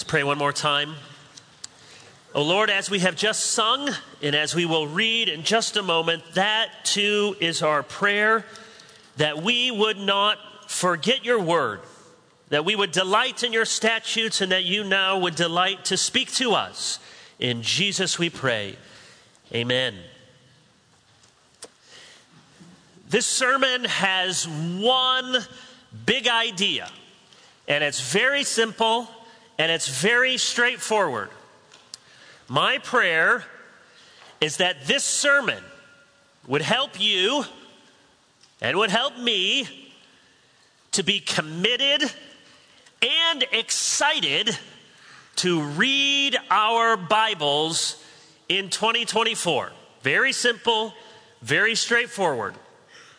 Let's pray one more time. Oh Lord, as we have just sung and as we will read in just a moment, that too is our prayer that we would not forget your word, that we would delight in your statutes, and that you now would delight to speak to us. In Jesus we pray. Amen. This sermon has one big idea, and it's very simple and it's very straightforward. My prayer is that this sermon would help you and would help me to be committed and excited to read our Bibles in 2024. Very simple, very straightforward.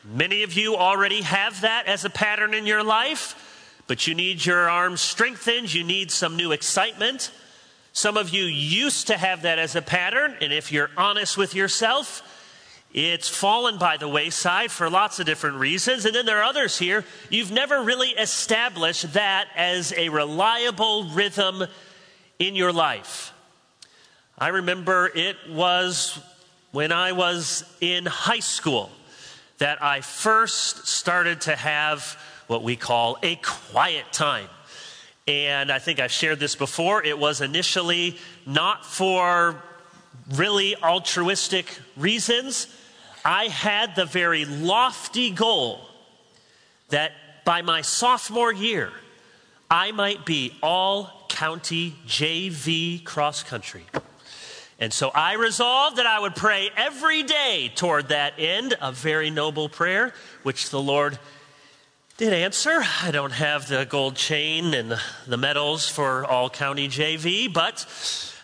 Many of you already have that as a pattern in your life but you need your arms strengthened, you need some new excitement. Some of you used to have that as a pattern, and if you're honest with yourself, it's fallen by the wayside for lots of different reasons. And then there are others here, you've never really established that as a reliable rhythm in your life. I remember it was when I was in high school that I first started to have what we call a quiet time. And I think I've shared this before. It was initially not for really altruistic reasons. I had the very lofty goal that by my sophomore year, I might be all county JV cross country. And so I resolved that I would pray every day toward that end, a very noble prayer, which the Lord did answer. I don't have the gold chain and the medals for all county JV, but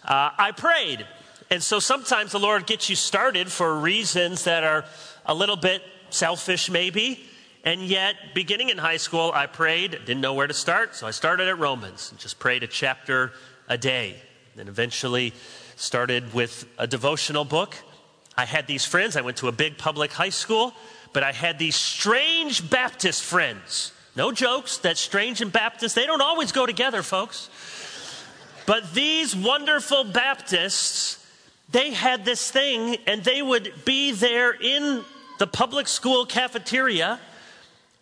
uh, I prayed. And so sometimes the Lord gets you started for reasons that are a little bit selfish, maybe. And yet, beginning in high school, I prayed, didn't know where to start, so I started at Romans and just prayed a chapter a day. Then eventually started with a devotional book. I had these friends. I went to a big public high school but I had these strange Baptist friends. No jokes, that strange and Baptist, they don't always go together, folks. But these wonderful Baptists, they had this thing, and they would be there in the public school cafeteria.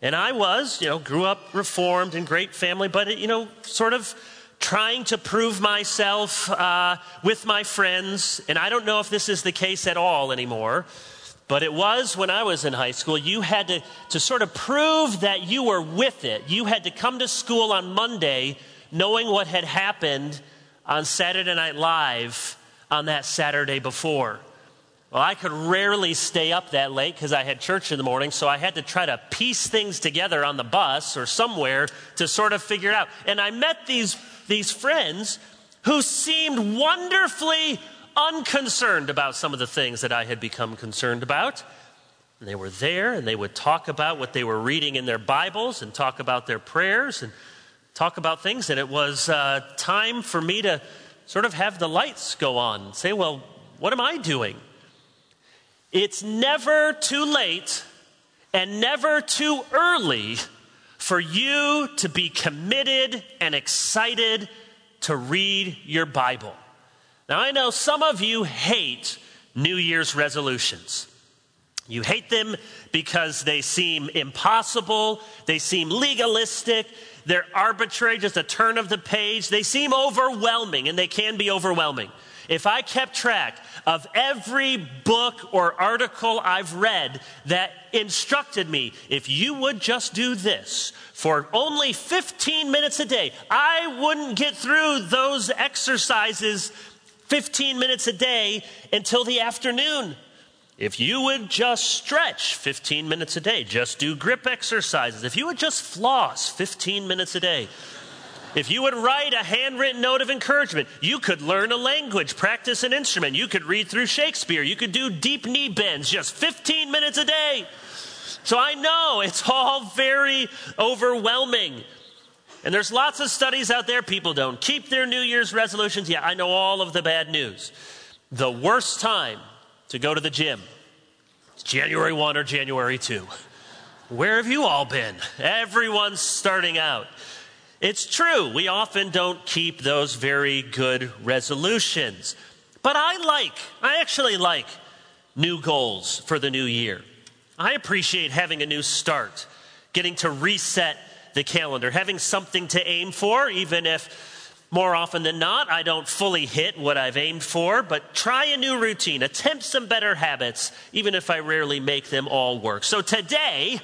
And I was, you know, grew up reformed and great family, but, you know, sort of trying to prove myself uh, with my friends. And I don't know if this is the case at all anymore. But it was when I was in high school. You had to, to sort of prove that you were with it. You had to come to school on Monday knowing what had happened on Saturday Night Live on that Saturday before. Well, I could rarely stay up that late because I had church in the morning, so I had to try to piece things together on the bus or somewhere to sort of figure it out. And I met these, these friends who seemed wonderfully unconcerned about some of the things that I had become concerned about. And they were there and they would talk about what they were reading in their Bibles and talk about their prayers and talk about things. And it was uh, time for me to sort of have the lights go on and say, well, what am I doing? It's never too late and never too early for you to be committed and excited to read your Bible. Now, I know some of you hate New Year's resolutions. You hate them because they seem impossible, they seem legalistic, they're arbitrary, just a turn of the page. They seem overwhelming, and they can be overwhelming. If I kept track of every book or article I've read that instructed me, if you would just do this for only 15 minutes a day, I wouldn't get through those exercises 15 minutes a day until the afternoon. If you would just stretch 15 minutes a day, just do grip exercises, if you would just floss 15 minutes a day, if you would write a handwritten note of encouragement, you could learn a language, practice an instrument, you could read through Shakespeare, you could do deep knee bends just 15 minutes a day. So I know it's all very overwhelming. And there's lots of studies out there. People don't keep their New Year's resolutions. Yeah, I know all of the bad news. The worst time to go to the gym is January 1 or January 2. Where have you all been? Everyone's starting out. It's true, we often don't keep those very good resolutions. But I like, I actually like new goals for the new year. I appreciate having a new start, getting to reset the calendar, having something to aim for, even if more often than not I don't fully hit what I've aimed for. But try a new routine, attempt some better habits, even if I rarely make them all work. So today,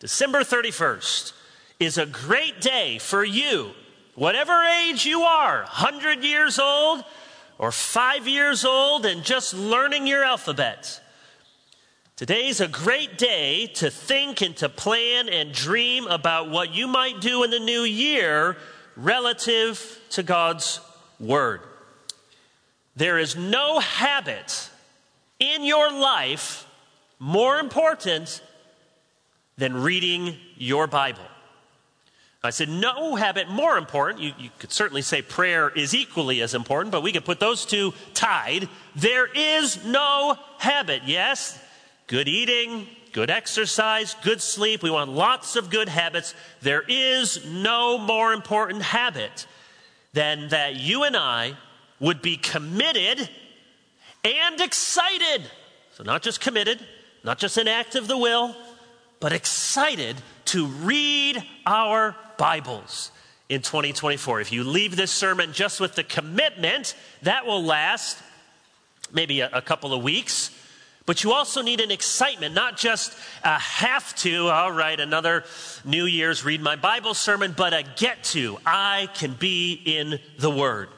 December 31st, is a great day for you, whatever age you are 100 years old or five years old and just learning your alphabet. Today's a great day to think and to plan and dream about what you might do in the new year relative to God's Word. There is no habit in your life more important than reading your Bible. I said, no habit more important. You, you, could certainly say prayer is equally as important, but we could put those two tied. There is no habit. Yes, good eating, good exercise, good sleep. We want lots of good habits. There is no more important habit than that you and I would be committed and excited. So, not just committed, not just an act of the will, but excited to read our Bibles in 2024. If you leave this sermon just with the commitment, that will last maybe a, a couple of weeks. But you also need an excitement, not just a have to, all right, another New Year's read my Bible sermon, but a get to. I can be in the Word.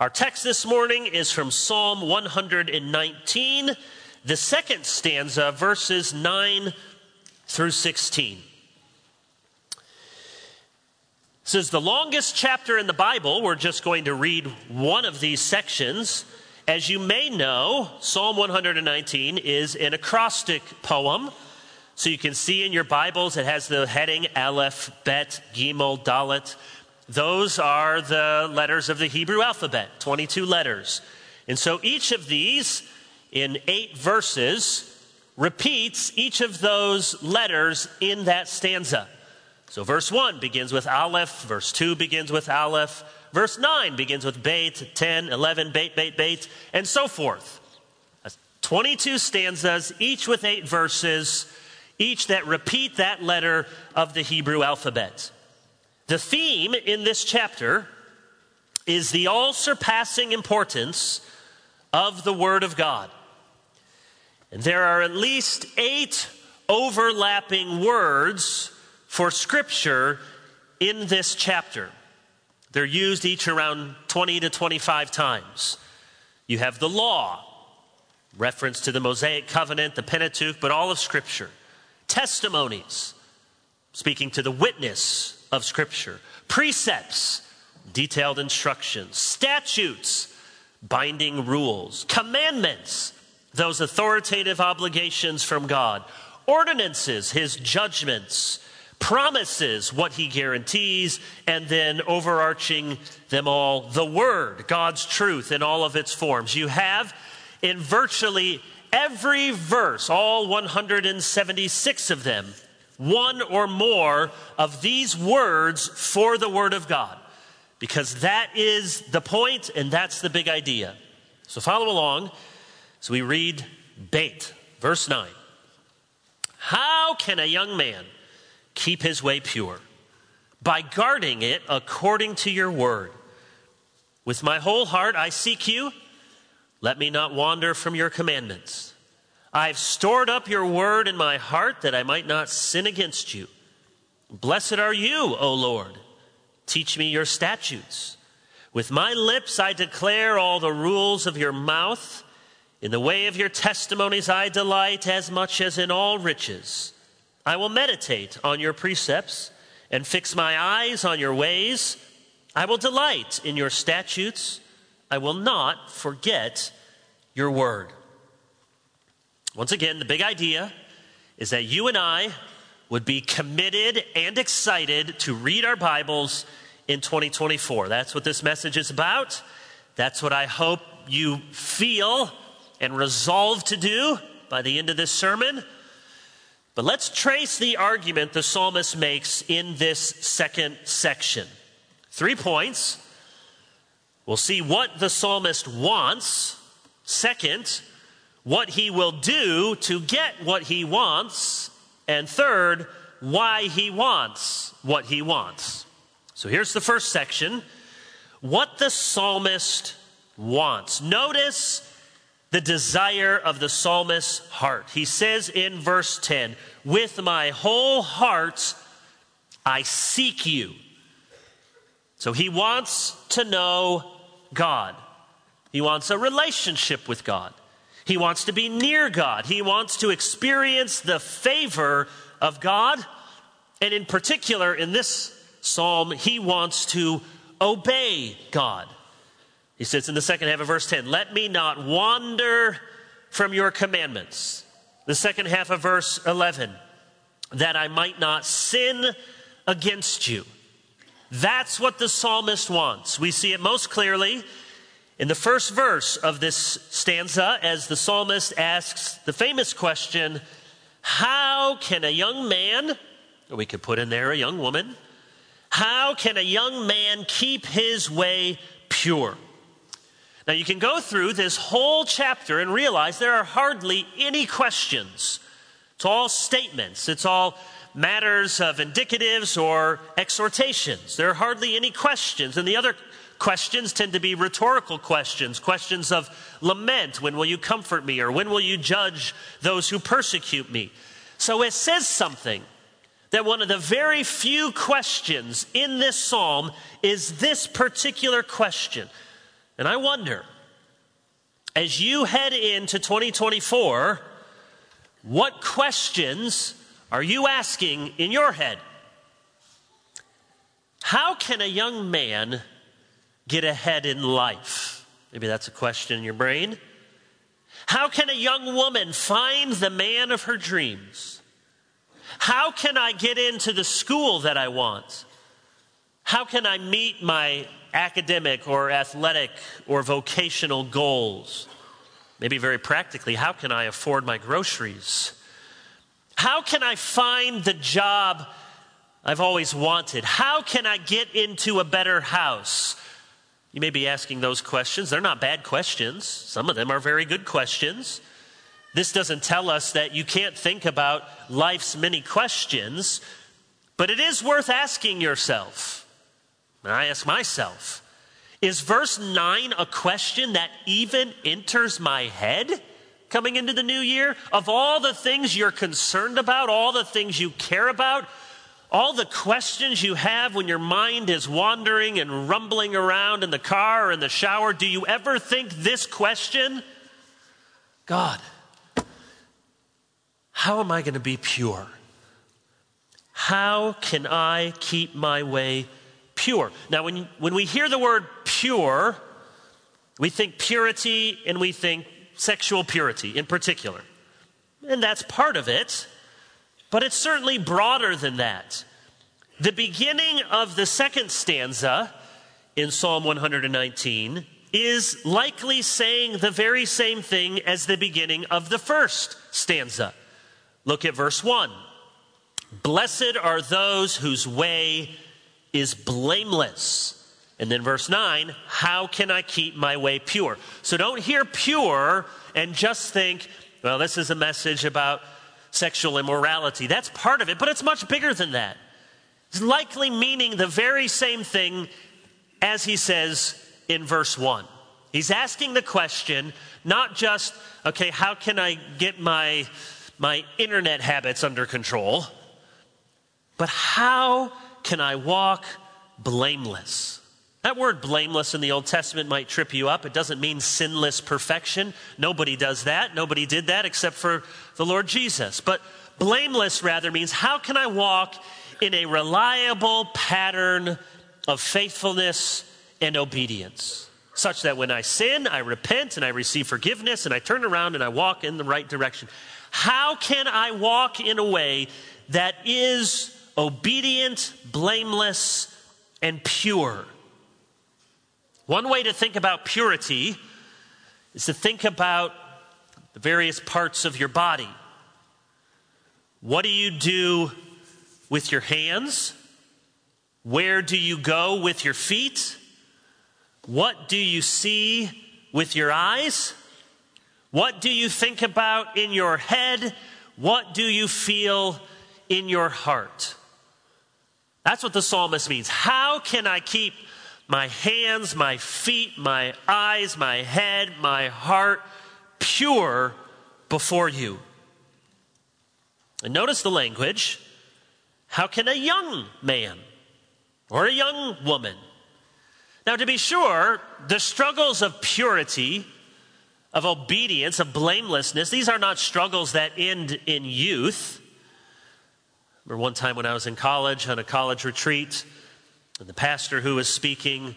Our text this morning is from Psalm 119, the second stanza, verses 9 through 16. This is the longest chapter in the Bible. We're just going to read one of these sections. As you may know, Psalm 119 is an acrostic poem. So you can see in your Bibles, it has the heading Aleph, Bet, Gimel, Dalet. Those are the letters of the Hebrew alphabet, 22 letters. And so each of these, in eight verses, repeats each of those letters in that stanza. So verse 1 begins with Aleph, verse 2 begins with Aleph, verse 9 begins with Beit, 10, 11, Beit, Beit, Beit, and so forth. 22 stanzas, each with eight verses, each that repeat that letter of the Hebrew alphabet. The theme in this chapter is the all surpassing importance of the Word of God. And there are at least eight overlapping words for Scripture in this chapter. They're used each around 20 to 25 times. You have the law, reference to the Mosaic covenant, the Pentateuch, but all of Scripture. Testimonies, speaking to the witness of Scripture. Precepts, detailed instructions. Statutes, binding rules. Commandments, those authoritative obligations from God. Ordinances, his judgments promises, what he guarantees, and then overarching them all, the Word, God's truth in all of its forms. You have in virtually every verse, all 176 of them, one or more of these words for the Word of God. Because that is the point and that's the big idea. So follow along. So we read Beit, verse 9. How can a young man keep his way pure by guarding it according to your word. With my whole heart I seek you. Let me not wander from your commandments. I've stored up your word in my heart that I might not sin against you. Blessed are you, O Lord. Teach me your statutes. With my lips I declare all the rules of your mouth. In the way of your testimonies I delight as much as in all riches. I will meditate on your precepts and fix my eyes on your ways. I will delight in your statutes. I will not forget your word. Once again, the big idea is that you and I would be committed and excited to read our Bibles in 2024. That's what this message is about. That's what I hope you feel and resolve to do by the end of this sermon But let's trace the argument the psalmist makes in this second section. Three points. We'll see what the psalmist wants. Second, what he will do to get what he wants. And third, why he wants what he wants. So here's the first section what the psalmist wants. Notice the desire of the psalmist's heart. He says in verse 10, With my whole heart I seek you. So he wants to know God. He wants a relationship with God. He wants to be near God. He wants to experience the favor of God. And in particular, in this psalm, he wants to obey God. He says in the second half of verse 10, Let me not wander from your commandments. The second half of verse 11, that I might not sin against you. That's what the psalmist wants. We see it most clearly in the first verse of this stanza as the psalmist asks the famous question How can a young man, or we could put in there a young woman, how can a young man keep his way pure? Now, you can go through this whole chapter and realize there are hardly any questions. It's all statements, it's all matters of indicatives or exhortations. There are hardly any questions. And the other questions tend to be rhetorical questions, questions of lament. When will you comfort me? Or when will you judge those who persecute me? So it says something that one of the very few questions in this psalm is this particular question. And I wonder, as you head into 2024, what questions are you asking in your head? How can a young man get ahead in life? Maybe that's a question in your brain. How can a young woman find the man of her dreams? How can I get into the school that I want? How can I meet my academic or athletic or vocational goals? Maybe very practically, how can I afford my groceries? How can I find the job I've always wanted? How can I get into a better house? You may be asking those questions. They're not bad questions, some of them are very good questions. This doesn't tell us that you can't think about life's many questions, but it is worth asking yourself and I ask myself, is verse 9 a question that even enters my head coming into the new year? Of all the things you're concerned about, all the things you care about, all the questions you have when your mind is wandering and rumbling around in the car or in the shower, do you ever think this question? God, how am I going to be pure? How can I keep my way pure. Now, when, when we hear the word pure, we think purity and we think sexual purity in particular. And that's part of it, but it's certainly broader than that. The beginning of the second stanza in Psalm 119 is likely saying the very same thing as the beginning of the first stanza. Look at verse 1. Blessed are those whose way is blameless. And then verse 9, how can I keep my way pure? So don't hear pure and just think, well, this is a message about sexual immorality. That's part of it, but it's much bigger than that. It's likely meaning the very same thing as he says in verse 1. He's asking the question, not just, okay, how can I get my, my internet habits under control, but how can I walk blameless? That word blameless in the Old Testament might trip you up. It doesn't mean sinless perfection. Nobody does that. Nobody did that except for the Lord Jesus. But blameless rather means how can I walk in a reliable pattern of faithfulness and obedience? Such that when I sin, I repent and I receive forgiveness and I turn around and I walk in the right direction. How can I walk in a way that is obedient, blameless, and pure. One way to think about purity is to think about the various parts of your body. What do you do with your hands? Where do you go with your feet? What do you see with your eyes? What do you think about in your head? What do you feel in your heart? That's what the psalmist means. How can I keep my hands, my feet, my eyes, my head, my heart pure before you? And notice the language. How can a young man or a young woman? Now, to be sure, the struggles of purity, of obedience, of blamelessness, these are not struggles that end in youth. Remember one time when I was in college on a college retreat, and the pastor who was speaking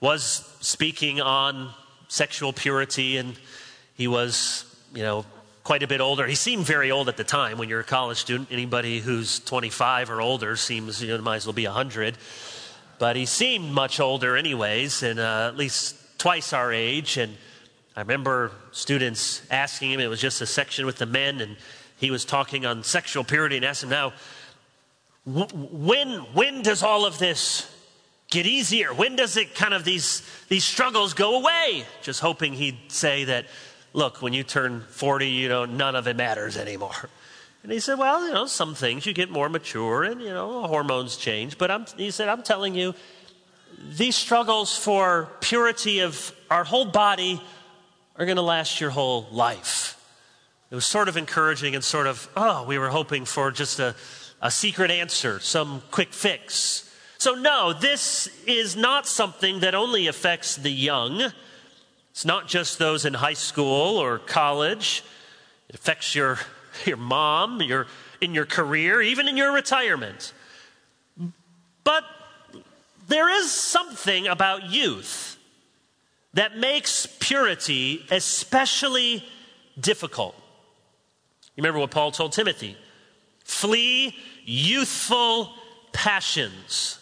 was speaking on sexual purity, and he was, you know, quite a bit older. He seemed very old at the time. When you're a college student, anybody who's 25 or older seems, you know, might as well be 100. But he seemed much older, anyways, and uh, at least twice our age. And I remember students asking him, it was just a section with the men, and he was talking on sexual purity and asked him, Now, when, when does all of this get easier? When does it kind of these, these struggles go away? Just hoping he'd say that look, when you turn 40, you know, none of it matters anymore. And he said, well, you know, some things you get more mature and, you know, hormones change. But I'm, he said, I'm telling you, these struggles for purity of our whole body are going to last your whole life. It was sort of encouraging and sort of, oh, we were hoping for just a, a secret answer, some quick fix. So, no, this is not something that only affects the young. It's not just those in high school or college. It affects your, your mom, your, in your career, even in your retirement. But there is something about youth that makes purity especially difficult. You remember what Paul told Timothy flee youthful passions,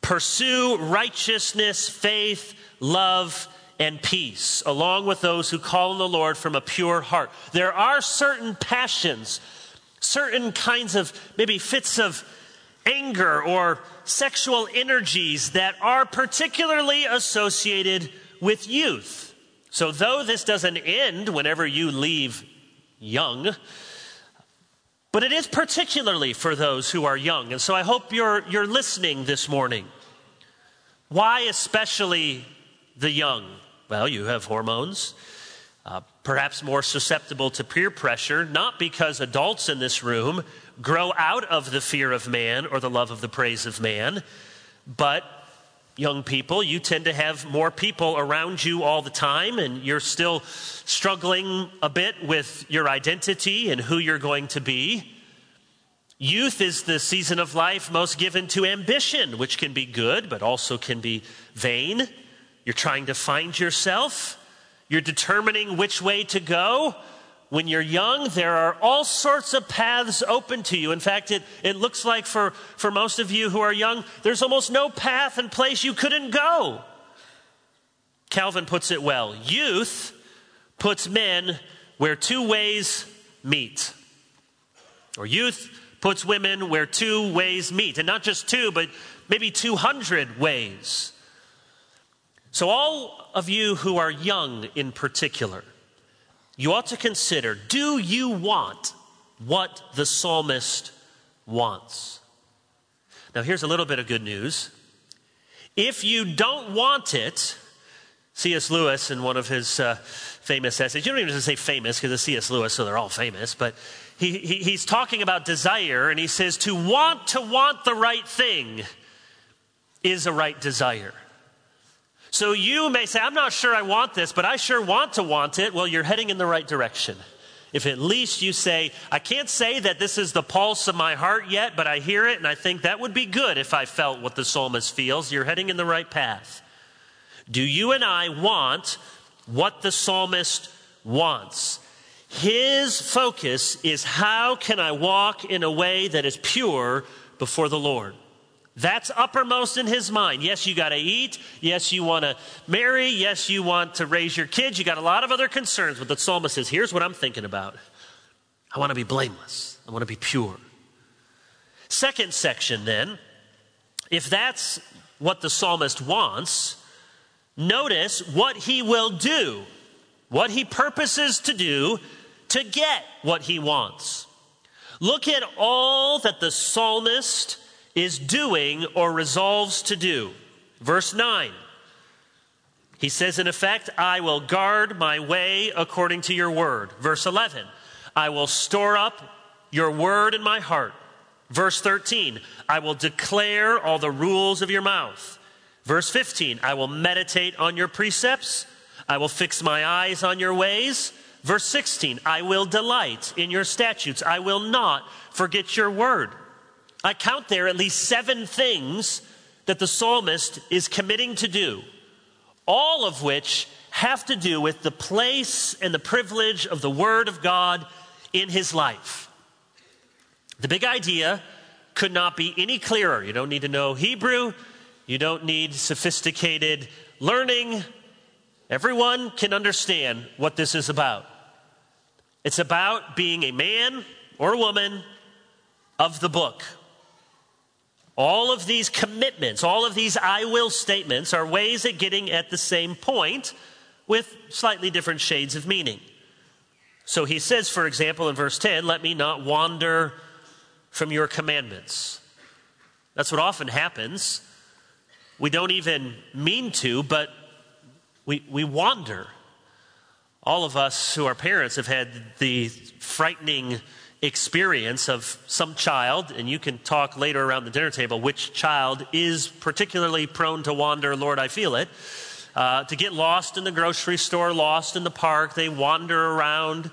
pursue righteousness, faith, love, and peace, along with those who call on the Lord from a pure heart. There are certain passions, certain kinds of maybe fits of anger or sexual energies that are particularly associated with youth. So, though this doesn't end whenever you leave young, but it is particularly for those who are young. And so I hope you're, you're listening this morning. Why, especially the young? Well, you have hormones, uh, perhaps more susceptible to peer pressure, not because adults in this room grow out of the fear of man or the love of the praise of man, but young people, you tend to have more people around you all the time, and you're still struggling a bit with your identity and who you're going to be. Youth is the season of life most given to ambition, which can be good, but also can be vain. You're trying to find yourself. You're determining which way to go. When you're young, there are all sorts of paths open to you. In fact, it, it looks like for, for most of you who are young, there's almost no path and place you couldn't go. Calvin puts it well youth puts men where two ways meet. Or youth puts women where two ways meet. And not just two, but maybe 200 ways. So, all of you who are young in particular, you ought to consider do you want what the psalmist wants? Now, here's a little bit of good news. If you don't want it, C.S. Lewis, in one of his uh, famous essays, you don't even have to say famous because it's C.S. Lewis, so they're all famous, but he, he, he's talking about desire, and he says, To want to want the right thing is a right desire. So you may say, I'm not sure I want this, but I sure want to want it. Well, you're heading in the right direction. If at least you say, I can't say that this is the pulse of my heart yet, but I hear it and I think that would be good if I felt what the psalmist feels, you're heading in the right path. Do you and I want what the psalmist wants? His focus is how can I walk in a way that is pure before the Lord? That's uppermost in his mind. Yes, you got to eat. Yes, you want to marry. Yes, you want to raise your kids. You got a lot of other concerns. But the psalmist says, here's what I'm thinking about I want to be blameless. I want to be pure. Second section, then, if that's what the psalmist wants, notice what he will do, what he purposes to do to get what he wants. Look at all that the psalmist is doing or resolves to do. Verse 9. He says, in effect, I will guard my way according to your word. Verse 11, I will store up your word in my heart. Verse 13, I will declare all the rules of your mouth. Verse 15, I will meditate on your precepts. I will fix my eyes on your ways. Verse 16, I will delight in your statutes. I will not forget your word. I count there at least seven things that the psalmist is committing to do, all of which have to do with the place and the privilege of the word of God in his life. The big idea could not be any clearer. You don't need to know Hebrew, you don't need sophisticated learning. Everyone can understand what this is about. It's about being a man or a woman of the book. All of these commitments, all of these I will statements are ways of getting at the same point with slightly different shades of meaning. So he says, for example, in verse 10, let me not wander from your commandments. That's what often happens. We don't even mean to, but we, we wander. All of us who are parents have had the frightening experience of some child, and you can talk later around the dinner table which child is particularly prone to wander, Lord, I feel it. Uh, to get lost in the grocery store, lost in the park, they wander around.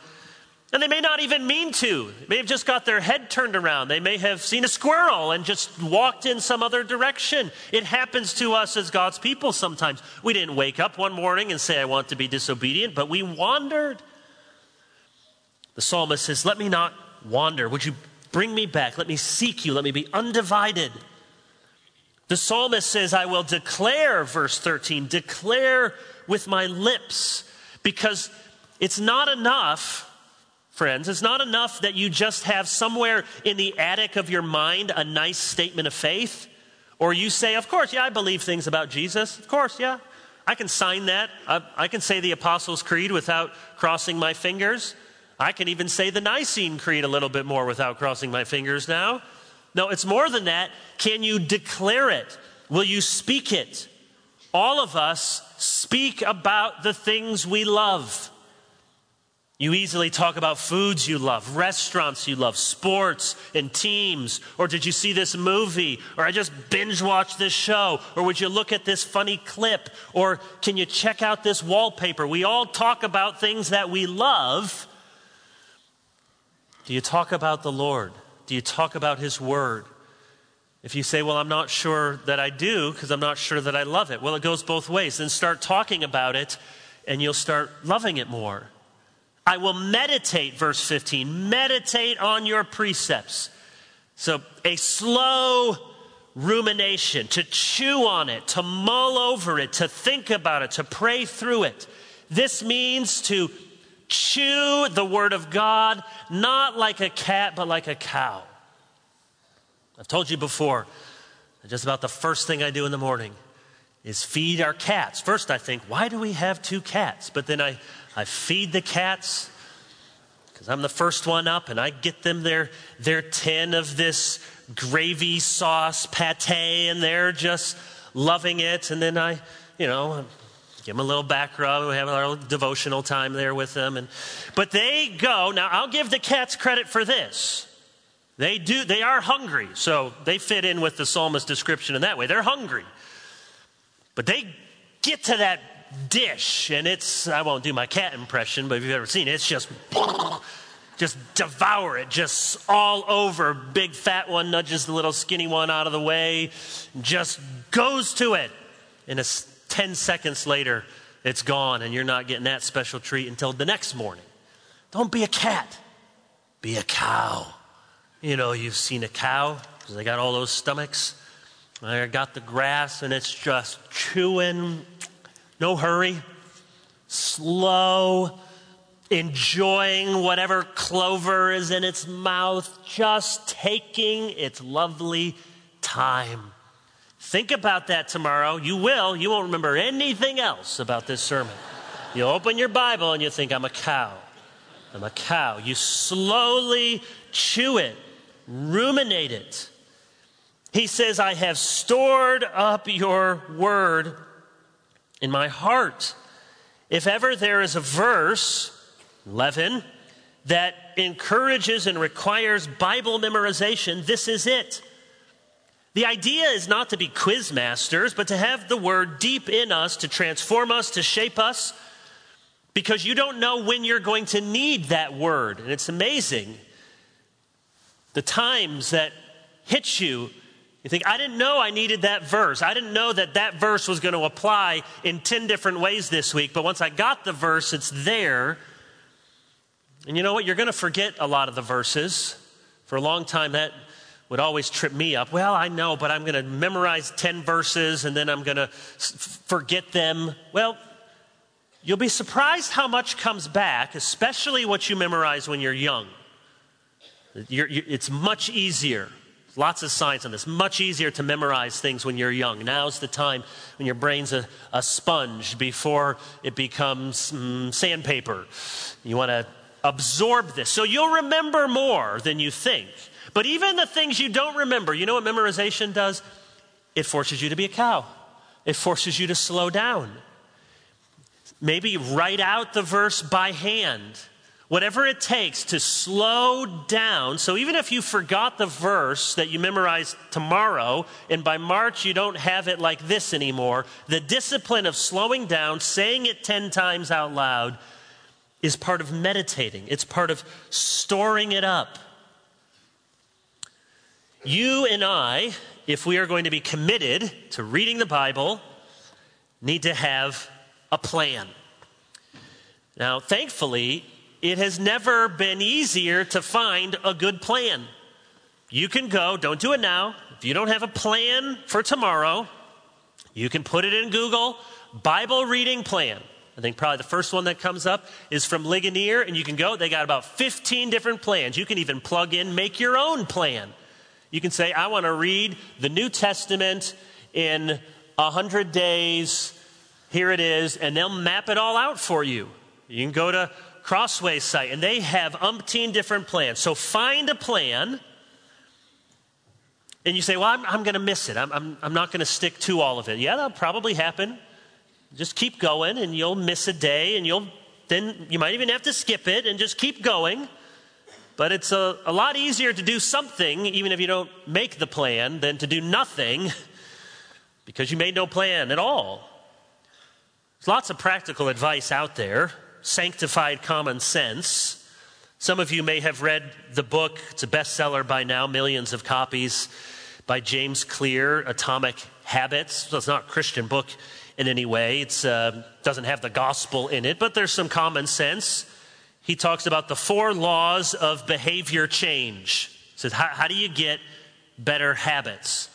And they may not even mean to. They may have just got their head turned around. They may have seen a squirrel and just walked in some other direction. It happens to us as God's people sometimes. We didn't wake up one morning and say, I want to be disobedient, but we wandered. The psalmist says, Let me not wander. Would you bring me back? Let me seek you. Let me be undivided. The psalmist says, I will declare, verse 13, declare with my lips, because it's not enough friends. It's not enough that you just have somewhere in the attic of your mind a nice statement of faith, or you say, Of course, yeah, I believe things about Jesus. Of course, yeah. I can sign that. I, I can say the Apostles' Creed without crossing my fingers. I can even say the Nicene Creed a little bit more without crossing my fingers now. No, it's more than that. Can you declare it? Will you speak it? All of us speak about the things we love. You easily talk about foods you love, restaurants you love, sports and teams. Or did you see this movie? Or I just binge watched this show? Or would you look at this funny clip? Or can you check out this wallpaper? We all talk about things that we love. Do you talk about the Lord? Do you talk about His Word? If you say, Well, I'm not sure that I do because I'm not sure that I love it, well, it goes both ways. Then start talking about it and you'll start loving it more. I will meditate, verse 15, meditate on your precepts. So, a slow rumination, to chew on it, to mull over it, to think about it, to pray through it. This means to chew the Word of God, not like a cat, but like a cow. I've told you before, just about the first thing I do in the morning is feed our cats. First, I think, why do we have two cats? But then I, I feed the cats because I'm the first one up and I get them their, their tin of this gravy sauce pate and they're just loving it. And then I, you know, give them a little back rub. We have a little devotional time there with them. And, but they go, now I'll give the cats credit for this. They do, they are hungry. So they fit in with the psalmist's description in that way. They're hungry. But they get to that dish, and it's, I won't do my cat impression, but if you've ever seen it, it's just, just devour it, just all over. Big fat one nudges the little skinny one out of the way, just goes to it. And it's 10 seconds later, it's gone, and you're not getting that special treat until the next morning. Don't be a cat, be a cow. You know, you've seen a cow because they got all those stomachs. They got the grass, and it's just chewing no hurry, slow, enjoying whatever clover is in its mouth, just taking its lovely time. Think about that tomorrow. You will. You won't remember anything else about this sermon. You open your Bible and you think, I'm a cow. I'm a cow. You slowly chew it, ruminate it. He says, I have stored up your word in my heart. If ever there is a verse, 11, that encourages and requires Bible memorization, this is it. The idea is not to be quiz masters, but to have the word deep in us to transform us, to shape us, because you don't know when you're going to need that word. And it's amazing the times that hit you. You think, I didn't know I needed that verse. I didn't know that that verse was going to apply in 10 different ways this week. But once I got the verse, it's there. And you know what? You're going to forget a lot of the verses. For a long time, that would always trip me up. Well, I know, but I'm going to memorize 10 verses and then I'm going to forget them. Well, you'll be surprised how much comes back, especially what you memorize when you're young. You're, you, it's much easier. Lots of science on this. Much easier to memorize things when you're young. Now's the time when your brain's a, a sponge before it becomes mm, sandpaper. You want to absorb this. So you'll remember more than you think. But even the things you don't remember, you know what memorization does? It forces you to be a cow, it forces you to slow down. Maybe write out the verse by hand. Whatever it takes to slow down. So even if you forgot the verse that you memorized tomorrow, and by March you don't have it like this anymore, the discipline of slowing down, saying it 10 times out loud, is part of meditating. It's part of storing it up. You and I, if we are going to be committed to reading the Bible, need to have a plan. Now, thankfully, it has never been easier to find a good plan. You can go, don't do it now. If you don't have a plan for tomorrow, you can put it in Google Bible reading plan. I think probably the first one that comes up is from Ligonier, and you can go. They got about 15 different plans. You can even plug in, make your own plan. You can say, I want to read the New Testament in 100 days. Here it is. And they'll map it all out for you. You can go to Crossway site, and they have umpteen different plans. So find a plan. And you say, Well, I'm, I'm going to miss it. I'm, I'm, I'm not going to stick to all of it. Yeah, that'll probably happen. Just keep going, and you'll miss a day, and you'll then you might even have to skip it and just keep going. But it's a, a lot easier to do something, even if you don't make the plan, than to do nothing because you made no plan at all. There's lots of practical advice out there, sanctified common sense. Some of you may have read the book, it's a bestseller by now, millions of copies, by James Clear, Atomic Habits. So it's not a Christian book in any way, it uh, doesn't have the gospel in it, but there's some common sense he talks about the four laws of behavior change. He says, how, how do you get better habits?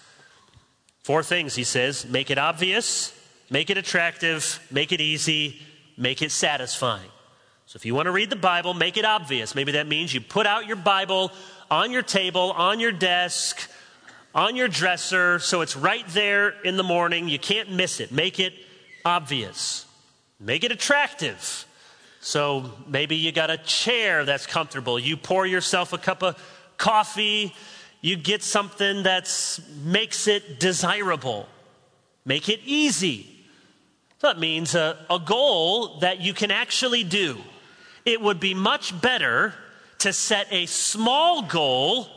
Four things, he says make it obvious, make it attractive, make it easy, make it satisfying. So if you want to read the Bible, make it obvious. Maybe that means you put out your Bible on your table, on your desk, on your dresser, so it's right there in the morning. You can't miss it. Make it obvious. Make it attractive. So maybe you got a chair that's comfortable. You pour yourself a cup of coffee. You get something that makes it desirable. Make it easy. That means a, a goal that you can actually do. It would be much better to set a small goal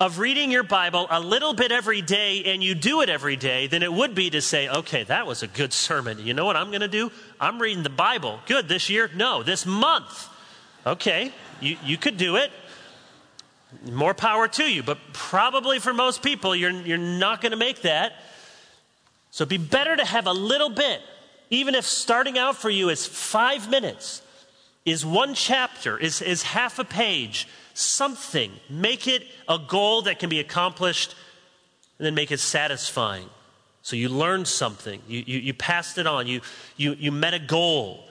of reading your Bible a little bit every day and you do it every day than it would be to say, okay, that was a good sermon. You know what I'm going to do? I'm reading the Bible. Good, this year? No, this month. Okay, you, you could do it. More power to you, but probably for most people, you're, you're not going to make that. So it'd be better to have a little bit, even if starting out for you is five minutes, is one chapter, is, is half a page something. Make it a goal that can be accomplished and then make it satisfying. So you learned something, you, you, you passed it on, you, you, you met a goal.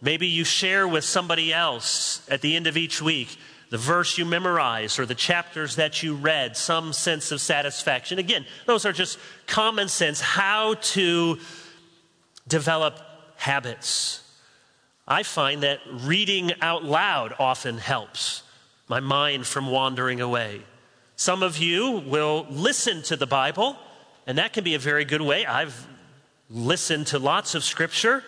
Maybe you share with somebody else at the end of each week the verse you memorized or the chapters that you read, some sense of satisfaction. Again, those are just common sense how to develop habits. I find that reading out loud often helps my mind from wandering away. Some of you will listen to the Bible, and that can be a very good way. I've listened to lots of scripture.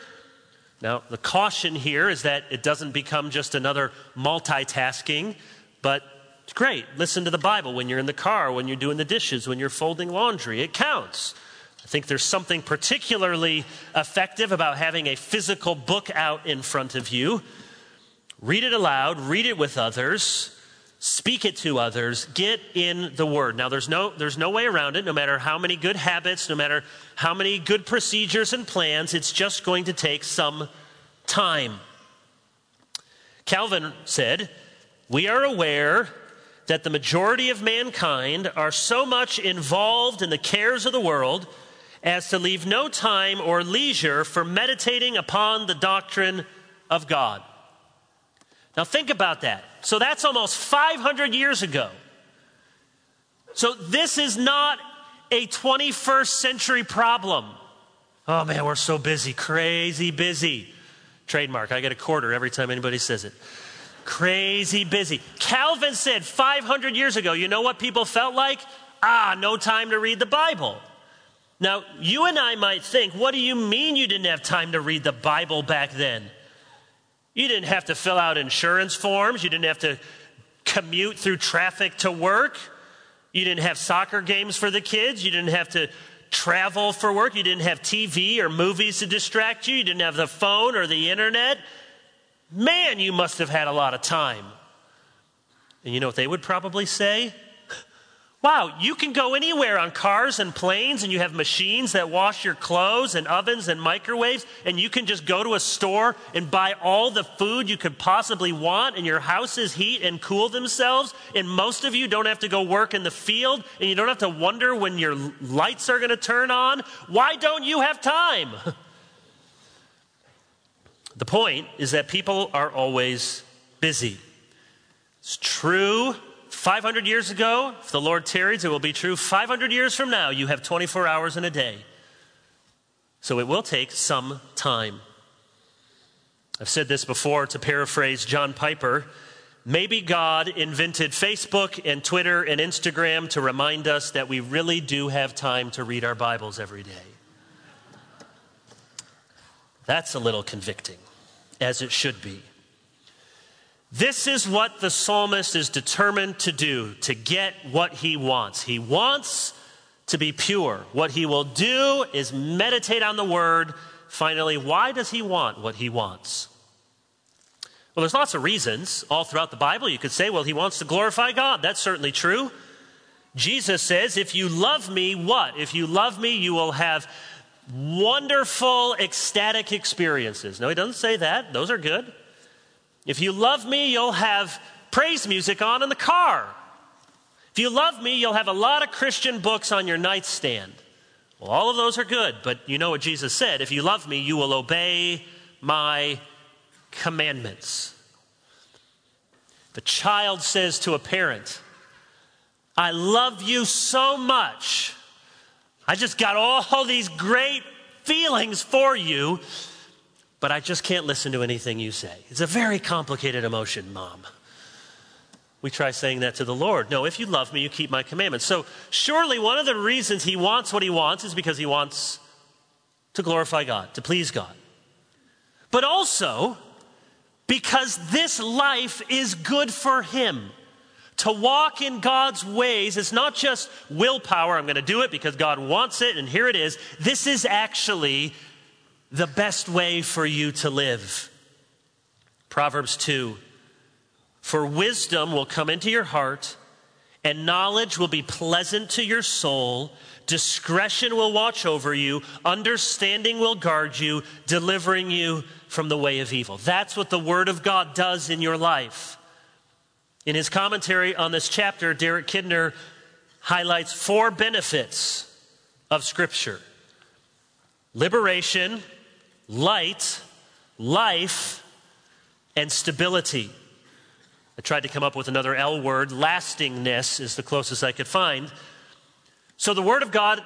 Now, the caution here is that it doesn't become just another multitasking, but it's great. Listen to the Bible when you're in the car, when you're doing the dishes, when you're folding laundry. It counts. I think there's something particularly effective about having a physical book out in front of you. Read it aloud, read it with others, speak it to others, get in the word. Now there's no there's no way around it no matter how many good habits, no matter how many good procedures and plans, it's just going to take some time. Calvin said, "We are aware that the majority of mankind are so much involved in the cares of the world as to leave no time or leisure for meditating upon the doctrine of God. Now, think about that. So, that's almost 500 years ago. So, this is not a 21st century problem. Oh man, we're so busy, crazy busy. Trademark, I get a quarter every time anybody says it. Crazy busy. Calvin said 500 years ago, you know what people felt like? Ah, no time to read the Bible. Now, you and I might think, what do you mean you didn't have time to read the Bible back then? You didn't have to fill out insurance forms, you didn't have to commute through traffic to work, you didn't have soccer games for the kids, you didn't have to travel for work, you didn't have TV or movies to distract you, you didn't have the phone or the internet. Man, you must have had a lot of time. And you know what they would probably say? Wow, you can go anywhere on cars and planes, and you have machines that wash your clothes, and ovens and microwaves, and you can just go to a store and buy all the food you could possibly want, and your houses heat and cool themselves. And most of you don't have to go work in the field, and you don't have to wonder when your lights are going to turn on. Why don't you have time? the point is that people are always busy. It's true 500 years ago, if the Lord tarries, it will be true. 500 years from now, you have 24 hours in a day. So it will take some time. I've said this before to paraphrase John Piper. Maybe God invented Facebook and Twitter and Instagram to remind us that we really do have time to read our Bibles every day. That's a little convicting, as it should be. This is what the psalmist is determined to do to get what he wants. He wants to be pure. What he will do is meditate on the word. Finally, why does he want what he wants? Well, there's lots of reasons all throughout the Bible. You could say, well, he wants to glorify God. That's certainly true. Jesus says, if you love me, what? If you love me, you will have wonderful, ecstatic experiences. No, he doesn't say that. Those are good. If you love me, you'll have praise music on in the car. If you love me, you'll have a lot of Christian books on your nightstand. Well, all of those are good, but you know what Jesus said if you love me, you will obey my commandments. The child says to a parent, I love you so much. I just got all these great feelings for you but I just can't listen to anything you say. It's a very complicated emotion, mom. We try saying that to the Lord. No, if you love me, you keep my commandments. So, surely one of the reasons he wants what he wants is because he wants to glorify God, to please God. But also because this life is good for him. To walk in God's ways is not just willpower, I'm going to do it because God wants it, and here it is. This is actually the best way for you to live. Proverbs 2 For wisdom will come into your heart, and knowledge will be pleasant to your soul. Discretion will watch over you, understanding will guard you, delivering you from the way of evil. That's what the Word of God does in your life. In his commentary on this chapter, Derek Kidner highlights four benefits of Scripture liberation, light, life, and stability. I tried to come up with another L word. Lastingness is the closest I could find. So the Word of God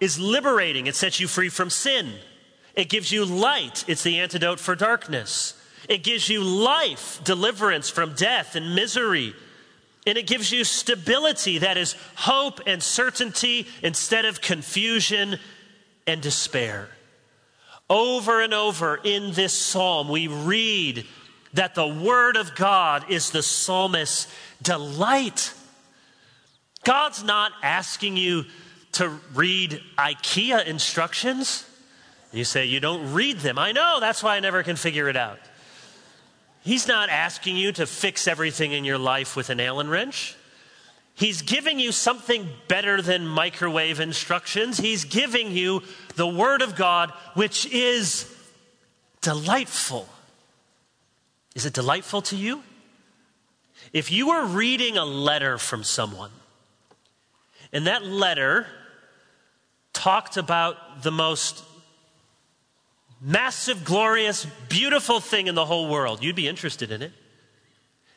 is liberating, it sets you free from sin. It gives you light, it's the antidote for darkness. It gives you life, deliverance from death and misery. And it gives you stability, that is, hope and certainty instead of confusion and despair. Over and over in this psalm, we read that the Word of God is the psalmist's delight. God's not asking you to read IKEA instructions. You say, You don't read them. I know, that's why I never can figure it out. He's not asking you to fix everything in your life with an Allen wrench. He's giving you something better than microwave instructions. He's giving you the Word of God, which is delightful. Is it delightful to you? If you were reading a letter from someone, and that letter talked about the most massive, glorious, beautiful thing in the whole world, you'd be interested in it.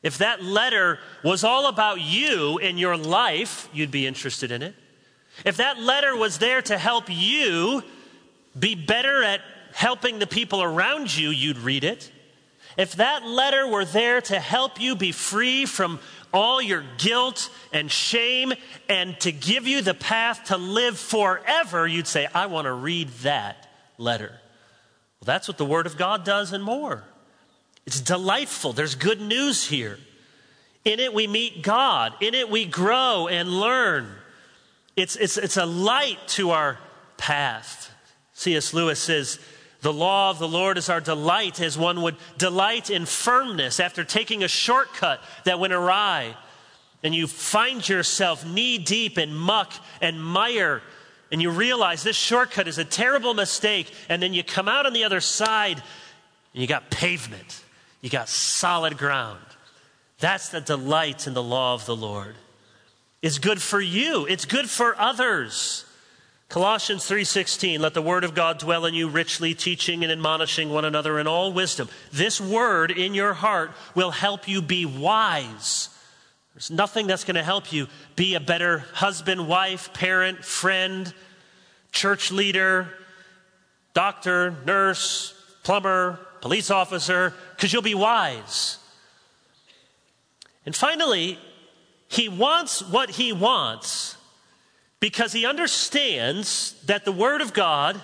If that letter was all about you and your life, you'd be interested in it. If that letter was there to help you be better at helping the people around you, you'd read it. If that letter were there to help you be free from all your guilt and shame and to give you the path to live forever, you'd say, I want to read that letter. Well, that's what the Word of God does and more. It's delightful. There's good news here. In it, we meet God. In it, we grow and learn. It's, it's, it's a light to our path. C.S. Lewis says, The law of the Lord is our delight, as one would delight in firmness after taking a shortcut that went awry. And you find yourself knee deep in muck and mire and you realize this shortcut is a terrible mistake, and then you come out on the other side and you got pavement, you got solid ground. That's the delight in the law of the Lord. It's good for you, it's good for others. Colossians 3:16 Let the word of God dwell in you richly teaching and admonishing one another in all wisdom. This word in your heart will help you be wise. There's nothing that's going to help you be a better husband, wife, parent, friend, church leader, doctor, nurse, plumber, police officer, because you'll be wise. And finally, he wants what he wants because he understands that the Word of God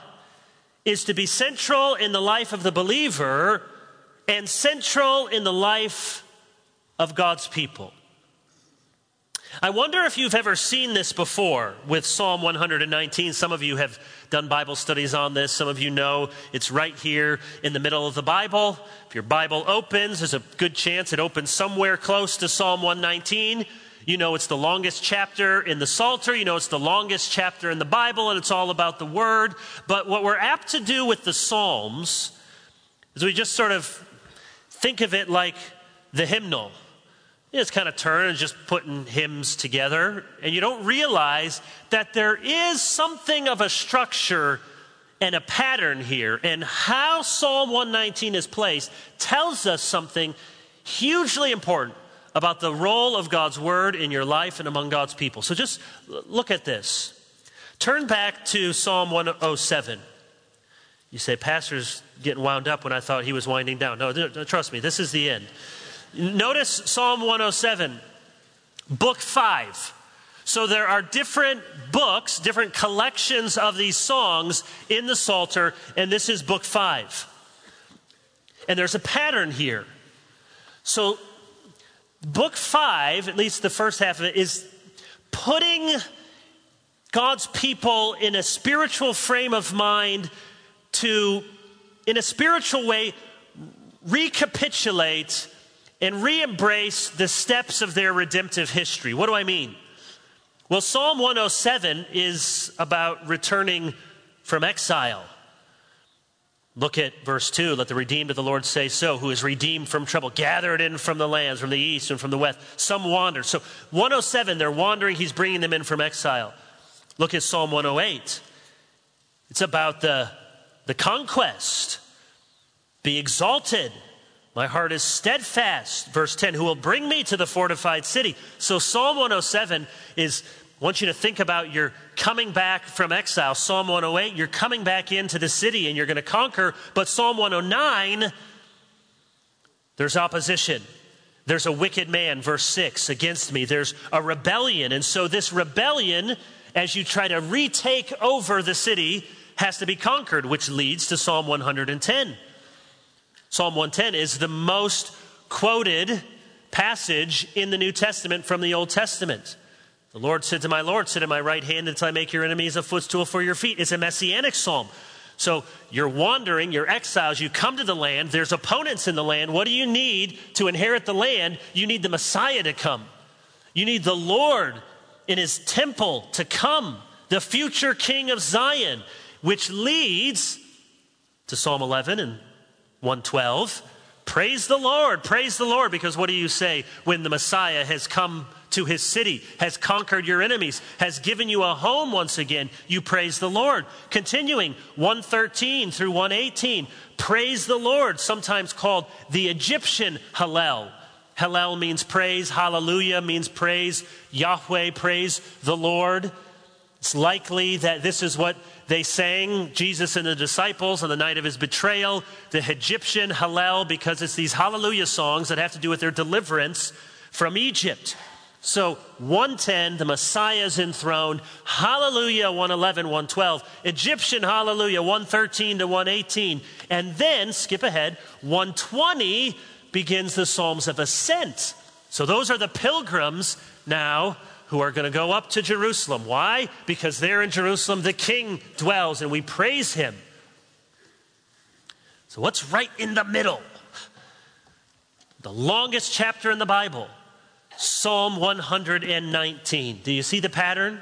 is to be central in the life of the believer and central in the life of God's people. I wonder if you've ever seen this before with Psalm 119. Some of you have done Bible studies on this. Some of you know it's right here in the middle of the Bible. If your Bible opens, there's a good chance it opens somewhere close to Psalm 119. You know it's the longest chapter in the Psalter. You know it's the longest chapter in the Bible, and it's all about the Word. But what we're apt to do with the Psalms is we just sort of think of it like the hymnal. You just kind of turn and just putting hymns together, and you don't realize that there is something of a structure and a pattern here. And how Psalm 119 is placed tells us something hugely important about the role of God's word in your life and among God's people. So just look at this. Turn back to Psalm 107. You say, Pastor's getting wound up when I thought he was winding down. No, trust me, this is the end. Notice Psalm 107, book 5. So there are different books, different collections of these songs in the Psalter, and this is book 5. And there's a pattern here. So, book 5, at least the first half of it, is putting God's people in a spiritual frame of mind to, in a spiritual way, recapitulate and re embrace the steps of their redemptive history. What do I mean? Well, Psalm 107 is about returning from exile. Look at verse 2. Let the redeemed of the Lord say so, who is redeemed from trouble, gathered in from the lands, from the east and from the west. Some wander. So 107, they're wandering. He's bringing them in from exile. Look at Psalm 108. It's about the, the conquest. Be exalted My heart is steadfast. Verse 10 Who will bring me to the fortified city? So, Psalm 107 is, I want you to think about your coming back from exile. Psalm 108, you're coming back into the city and you're going to conquer. But Psalm 109, there's opposition. There's a wicked man, verse 6, against me. There's a rebellion. And so, this rebellion, as you try to retake over the city, has to be conquered, which leads to Psalm 110. Psalm 110 is the most quoted passage in the New Testament from the Old Testament. The Lord said to my Lord, Sit at my right hand until I make your enemies a footstool for your feet. It's a messianic psalm. So you're wandering, you're exiles, you come to the land, there's opponents in the land. What do you need to inherit the land? You need the Messiah to come. You need the Lord in his temple to come, the future king of Zion, which leads to Psalm 11 and 112. Praise the Lord, praise the Lord, because what do you say when the Messiah has come to his city, has conquered your enemies, has given you a home once again? You praise the Lord. Continuing, 113 through 118, praise the Lord, sometimes called the Egyptian Hallel. Hallel means praise, hallelujah means praise, Yahweh, praise the Lord. It's likely that this is what they sang, Jesus and the disciples, on the night of his betrayal, the Egyptian Hallel, because it's these hallelujah songs that have to do with their deliverance from Egypt. So 110, the Messiah is enthroned. Hallelujah, 111, 112. Egyptian Hallelujah, 113 to 118. And then, skip ahead, 120 begins the Psalms of Ascent. So those are the pilgrims now who are going to go up to Jerusalem. Why? Because there in Jerusalem the king dwells and we praise him. So, what's right in the middle? The longest chapter in the Bible, Psalm 119. Do you see the pattern?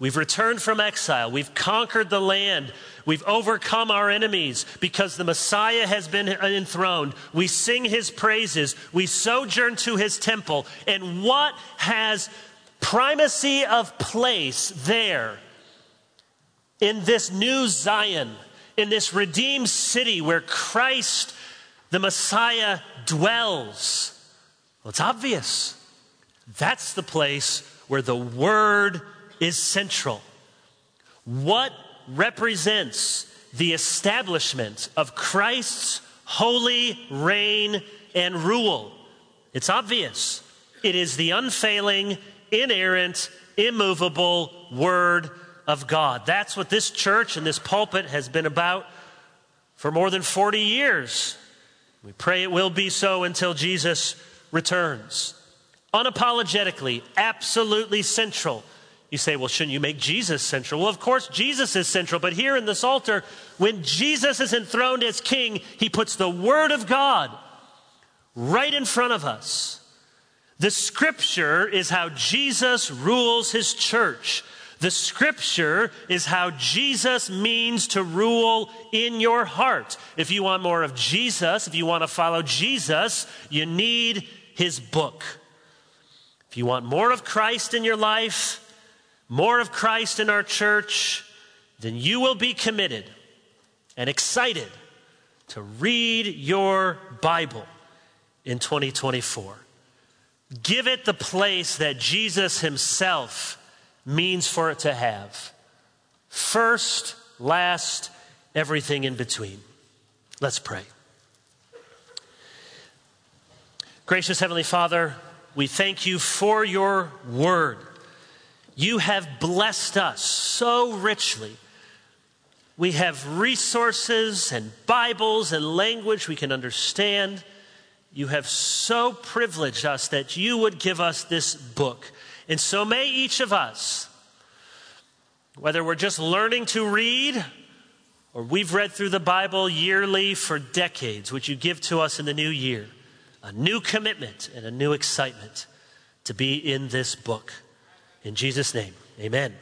We've returned from exile. We've conquered the land. We've overcome our enemies because the Messiah has been enthroned. We sing his praises. We sojourn to his temple. And what has primacy of place there in this new Zion, in this redeemed city where Christ, the Messiah, dwells? Well, it's obvious. That's the place where the Word is central. What represents the establishment of Christ's holy reign and rule? It's obvious. It is the unfailing inerrant, immovable Word of God. That's what this church and this pulpit has been about for more than 40 years. We pray it will be so until Jesus returns. Unapologetically, absolutely central. You say, well, shouldn't you make Jesus central? Well, of course, Jesus is central, but here in this Psalter, when Jesus is enthroned as king, he puts the Word of God right in front of us. The scripture is how Jesus rules his church. The scripture is how Jesus means to rule in your heart. If you want more of Jesus, if you want to follow Jesus, you need his book. If you want more of Christ in your life, more of Christ in our church, then you will be committed and excited to read your Bible in 2024. Give it the place that Jesus himself means for it to have. First, last, everything in between. Let's pray. Gracious Heavenly Father, we thank you for your word. You have blessed us so richly. We have resources and Bibles and language we can understand you have so privileged us that you would give us this book. And so may each of us, whether we're just learning to read or we've read through the Bible yearly for decades, would you give to us in the new year a new commitment and a new excitement to be in this book? In Jesus' name, amen.